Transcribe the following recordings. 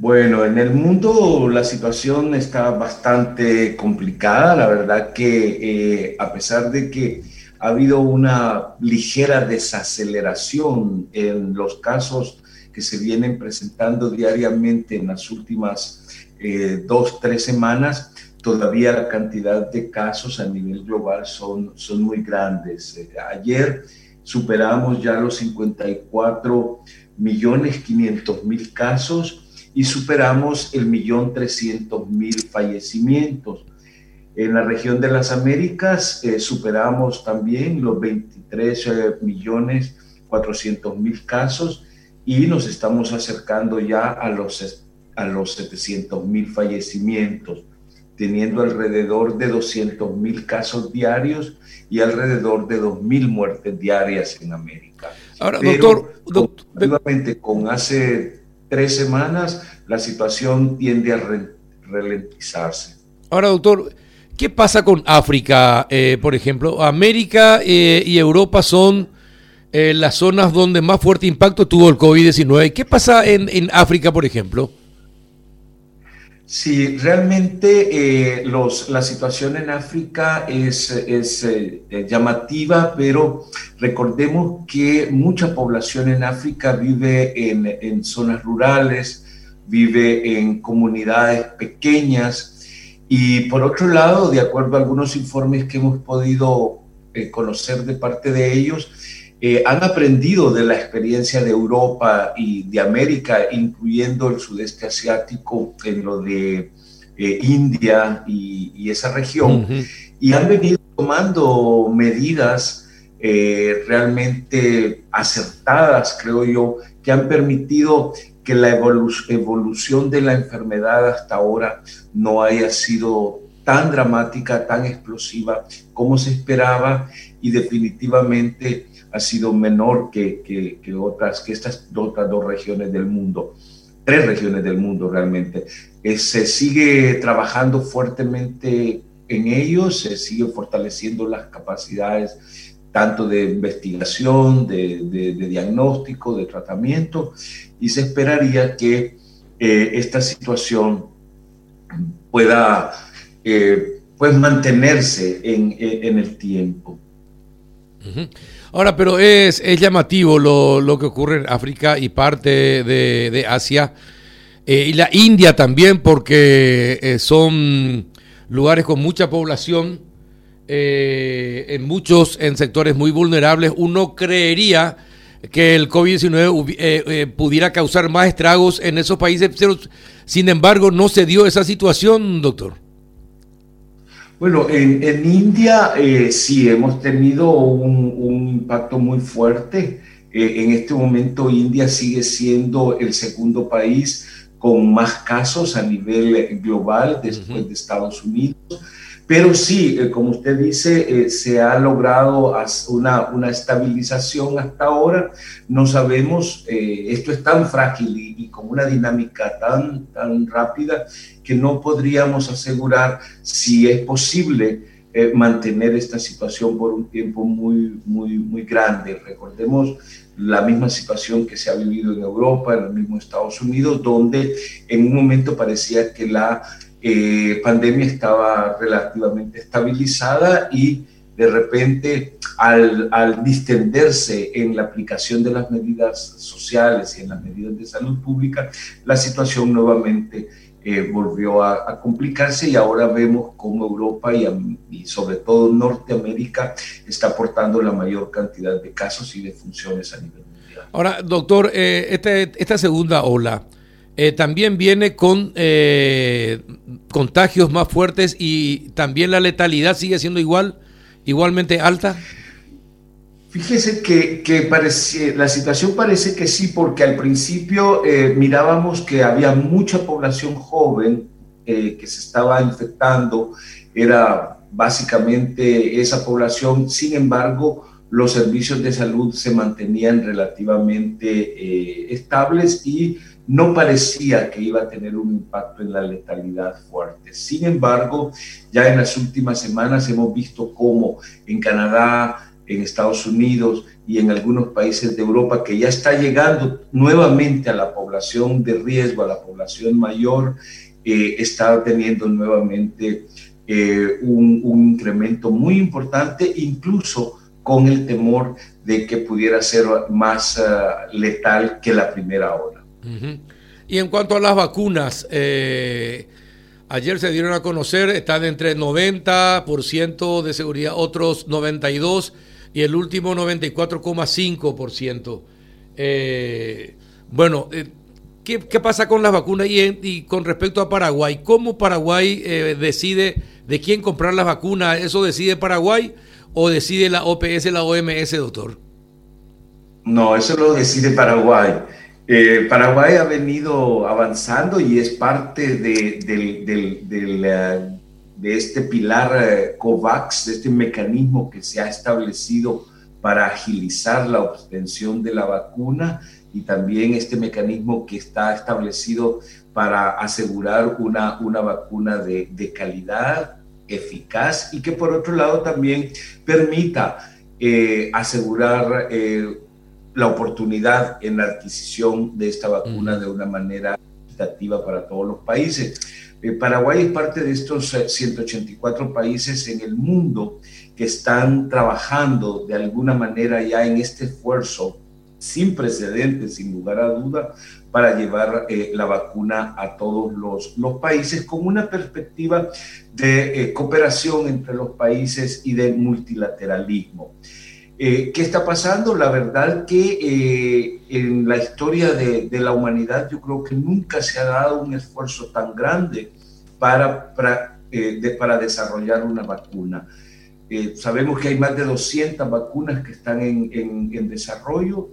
Bueno, en el mundo la situación está bastante complicada. La verdad que eh, a pesar de que ha habido una ligera desaceleración en los casos que se vienen presentando diariamente en las últimas eh, dos, tres semanas, todavía la cantidad de casos a nivel global son, son muy grandes. Eh, ayer superamos ya los 54 millones 500 mil casos y superamos el millón 300 mil fallecimientos. En la región de las Américas eh, superamos también los 23 eh, millones 400 mil casos y nos estamos acercando ya a los, a los 700 mil fallecimientos, teniendo alrededor de 200 mil casos diarios y alrededor de 2 mil muertes diarias en América. Ahora, doctor, doctor, con hace tres semanas la situación tiende a ralentizarse. Ahora, doctor, ¿Qué pasa con África, eh, por ejemplo? América eh, y Europa son eh, las zonas donde más fuerte impacto tuvo el COVID-19. ¿Qué pasa en, África, por ejemplo? Sí, realmente los, la situación en África es, es llamativa, pero recordemos que mucha población en África vive en, zonas rurales, vive en comunidades pequeñas, y por otro lado, de acuerdo a algunos informes que hemos podido eh, conocer de parte de ellos, eh, han aprendido de la experiencia de Europa y de América, incluyendo el sudeste asiático, en lo de eh, India y, esa región, y han venido tomando medidas realmente acertadas, creo yo, que han permitido que la evolución de la enfermedad hasta ahora no haya sido tan dramática, tan explosiva como se esperaba y definitivamente ha sido menor que, que, otras, que estas otras dos regiones del mundo, tres regiones del mundo realmente. Eh, se sigue trabajando fuertemente en ellos, se sigue fortaleciendo las capacidades tanto de investigación, de, diagnóstico, de tratamiento, y se esperaría que eh, esta situación pueda eh, pues mantenerse en, el tiempo. Ahora, pero es, es llamativo lo, que ocurre en África y parte de, Asia eh, y la India también, porque son lugares con mucha población eh, en muchos, en sectores muy vulnerables, uno creería que el COVID-19 eh, eh, pudiera causar más estragos en esos países, pero sin embargo no se dio esa situación, doctor. Bueno, en, India sí hemos tenido un, impacto muy fuerte. en este momento India sigue siendo el segundo país con más casos a nivel global después de Estados Unidos. Pero sí, eh, como usted dice, eh, se ha logrado una, una, estabilización hasta ahora. No sabemos, eh, esto es tan frágil y, con una dinámica tan, tan rápida que no podríamos asegurar si es posible mantener esta situación por un tiempo muy, muy, muy grande. Recordemos la misma situación que se ha vivido en Europa, en el mismo Estados Unidos, donde en un momento parecía que la eh, pandemia estaba relativamente estabilizada y de repente al, al, distenderse en la aplicación de las medidas sociales y en las medidas de salud pública, la situación nuevamente eh, volvió a, complicarse y ahora vemos cómo Europa y, sobre todo Norteamérica está aportando la mayor cantidad de casos y de funciones a nivel mundial. Ahora, doctor, eh, este, esta segunda ola, eh, también viene con eh, contagios más fuertes y también la letalidad sigue siendo igual, igualmente alta. Fíjese que, que parece, la situación parece que sí, porque al principio eh, mirábamos que había mucha población joven que se estaba infectando, era básicamente esa población, sin embargo, los servicios de salud se mantenían relativamente estables y no parecía que iba a tener un impacto en la letalidad fuerte. Sin embargo, ya en las últimas semanas hemos visto cómo en Canadá, en Estados Unidos y en algunos países de Europa que ya está llegando nuevamente a la población de riesgo, a la población mayor, eh, está teniendo nuevamente eh, un, incremento muy importante, incluso con el temor de que pudiera ser más letal que la primera ola. Y en cuanto a las vacunas, eh, ayer se dieron a conocer, están entre 90% de seguridad, otros 92% y el último 94,5%. Eh, bueno, eh, ¿qué, pasa con las vacunas y, con respecto a Paraguay? ¿Cómo Paraguay eh, decide de quién comprar las vacunas? ¿Eso decide Paraguay o decide la OPS, la OMS, doctor? No, eso lo decide Paraguay. Eh, Paraguay ha venido avanzando y es parte de, de, este pilar eh, COVAX, de este mecanismo que se ha establecido para agilizar la obtención de la vacuna y también este mecanismo que está establecido para asegurar una, una vacuna de, calidad, eficaz y que por otro lado también permita eh, asegurar la oportunidad en la adquisición de esta vacuna de una manera equitativa para todos los países. Eh, Paraguay es parte de estos 184 eh, países en el mundo que están trabajando de alguna manera ya en este esfuerzo sin precedentes, sin lugar a duda, para llevar eh, la vacuna a todos los, los, países con una perspectiva de cooperación entre los países y de multilateralismo. Eh, ¿Qué está pasando? La verdad que eh, en la historia de, la humanidad yo creo que nunca se ha dado un esfuerzo tan grande para, para, eh, para desarrollar una vacuna. sabemos que hay más de 200 vacunas que están en, en, desarrollo.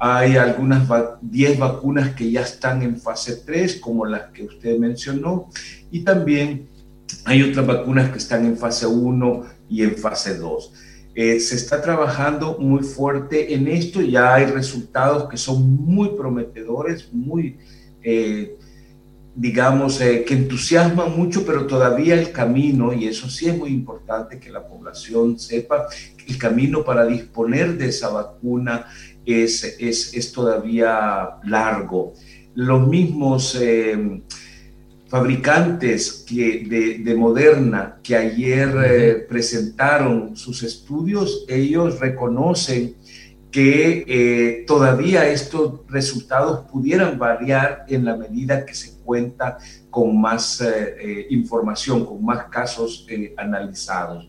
Hay algunas 10 vacunas que ya están en fase 3, como las que usted mencionó, y también hay otras vacunas que están en fase 1 y en fase 2. Eh, se está trabajando muy fuerte en esto, ya hay resultados que son muy prometedores, muy, eh, digamos, eh, que entusiasman mucho, pero todavía el camino, y eso sí es muy importante que la población sepa, el camino para disponer de esa vacuna es, es, es todavía largo. Los mismos fabricantes que de, Moderna que ayer eh, presentaron sus estudios, ellos reconocen que eh, todavía estos resultados pudieran variar en la medida que se cuenta con más eh, información, con más casos analizados.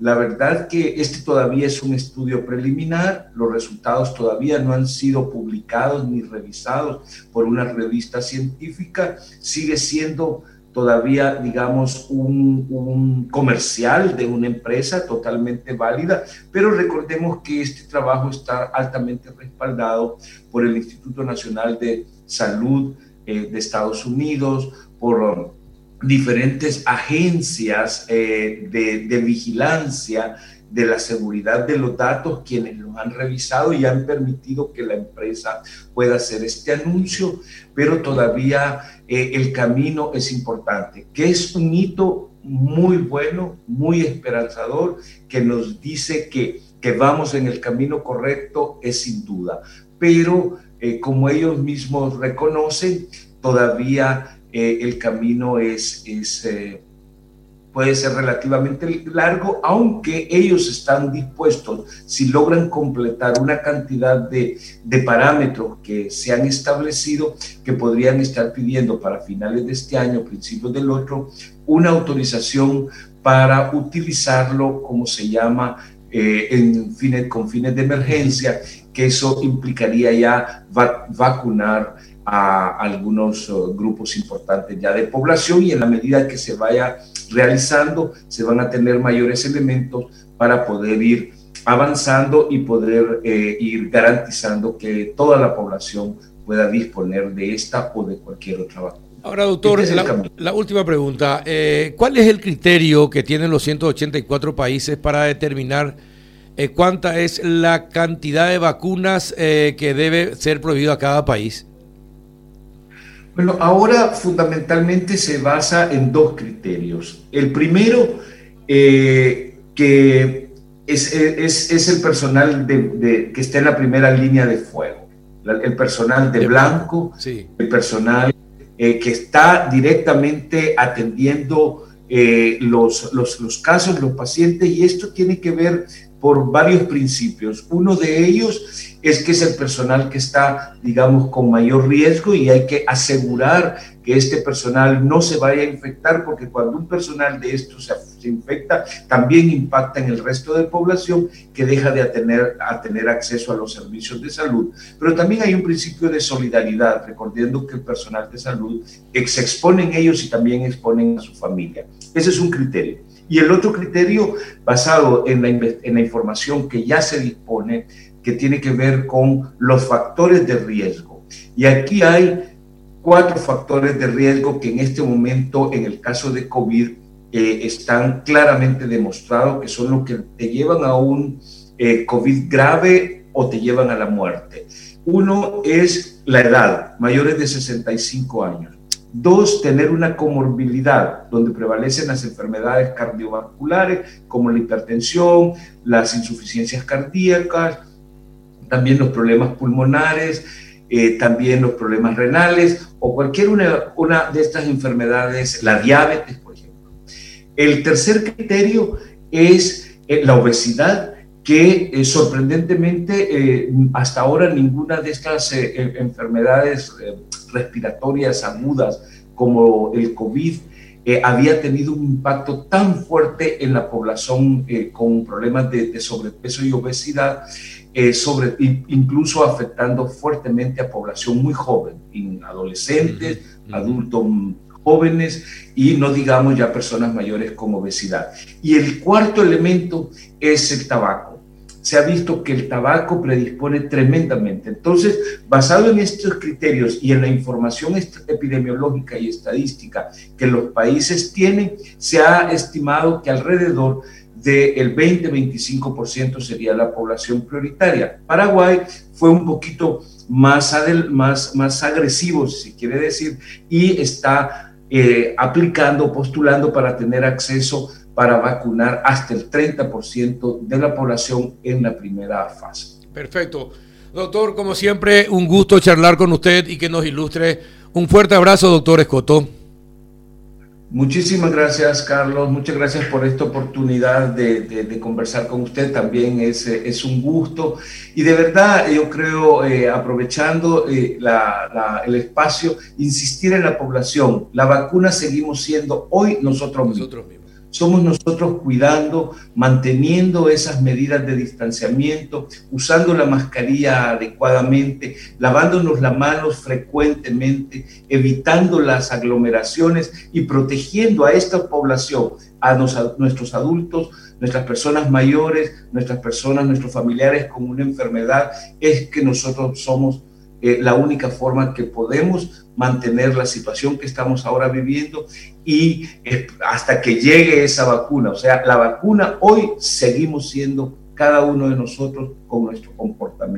La verdad que este todavía es un estudio preliminar, los resultados todavía no han sido publicados ni revisados por una revista científica, sigue siendo todavía, digamos, un, comercial de una empresa totalmente válida, pero recordemos que este trabajo está altamente respaldado por el Instituto Nacional de Salud eh, de Estados Unidos, por diferentes agencias eh, de, vigilancia de la seguridad de los datos, quienes los han revisado y han permitido que la empresa pueda hacer este anuncio, pero todavía eh, el camino es importante, que es un hito muy bueno, muy esperanzador, que nos dice que, que vamos en el camino correcto, es sin duda, pero eh, como ellos mismos reconocen, todavía eh, el camino es, eh, puede ser relativamente largo, aunque ellos están dispuestos, si logran completar una cantidad de, parámetros que se han establecido, que podrían estar pidiendo para finales de este año, principios del otro, una autorización para utilizarlo, como se llama, eh, en fines, con fines de emergencia, que eso implicaría ya vacunar a algunos uh, grupos importantes ya de población y en la medida que se vaya realizando se van a tener mayores elementos para poder ir avanzando y poder eh, ir garantizando que toda la población pueda disponer de esta o de cualquier otra vacuna. Ahora, doctor, este la, última pregunta. Eh, ¿Cuál es el criterio que tienen los 184 países para determinar eh, cuánta es la cantidad de vacunas que debe ser prohibido a cada país? Bueno, ahora fundamentalmente se basa en dos criterios. El primero, eh, que es, es, el personal de, que está en la primera línea de fuego, el personal de, blanco, el personal eh, que está directamente atendiendo eh, los, los, los, casos, los pacientes, y esto tiene que ver por varios principios. Uno de ellos es que es el personal que está, digamos, con mayor riesgo y hay que asegurar que este personal no se vaya a infectar porque cuando un personal de estos se, infecta, también impacta en el resto de población que deja de tener, a tener acceso a los servicios de salud. Pero también hay un principio de solidaridad, recordando que el personal de salud se exponen ellos y también exponen a su familia. Ese es un criterio. Y el otro criterio basado en la, en la información que ya se dispone, que tiene que ver con los factores de riesgo. Y aquí hay cuatro factores de riesgo que en este momento, en el caso de COVID, eh, están claramente demostrados que son los que te llevan a un eh, COVID grave o te llevan a la muerte. Uno es la edad, mayores de 65 años. Dos, tener una comorbilidad donde prevalecen las enfermedades cardiovasculares como la hipertensión, las insuficiencias cardíacas, también los problemas pulmonares, eh, también los problemas renales o cualquier una, de estas enfermedades, la diabetes, por ejemplo. El tercer criterio es eh, la obesidad, que eh, sorprendentemente hasta ahora ninguna de estas enfermedades respiratorias agudas como el COVID eh, había tenido un impacto tan fuerte en la población eh, con problemas de, sobrepeso y obesidad, eh, sobre, incluso afectando fuertemente a población muy joven, adolescentes, adultos jóvenes y no digamos ya personas mayores con obesidad. Y el cuarto elemento es el tabaco se ha visto que el tabaco predispone tremendamente. Entonces, basado en estos criterios y en la información epidemiológica y estadística que los países tienen, se ha estimado que alrededor del 20-25% sería la población prioritaria. Paraguay fue un poquito más, más, más agresivo, si se quiere decir, y está eh, aplicando, postulando para tener acceso para vacunar hasta el 30% de la población en la primera fase. Perfecto. Doctor, como siempre, un gusto charlar con usted y que nos ilustre. Un fuerte abrazo, doctor Escoto. Muchísimas gracias, Carlos. Muchas gracias por esta oportunidad de, conversar con usted. También es, es, un gusto. Y de verdad, yo creo, eh, aprovechando eh, el espacio, insistir en la población. La vacuna seguimos siendo hoy nosotros mismos. Nosotros mismos somos nosotros cuidando, manteniendo esas medidas de distanciamiento, usando la mascarilla adecuadamente, lavándonos las manos frecuentemente, evitando las aglomeraciones y protegiendo a esta población, a, nuestros adultos, nuestras personas mayores, nuestras personas, nuestros familiares con una enfermedad, es que nosotros somos eh, la única forma que podemos mantener la situación que estamos ahora viviendo y eh, hasta que llegue esa vacuna. O sea, la vacuna hoy seguimos siendo cada uno de nosotros con nuestro comportamiento.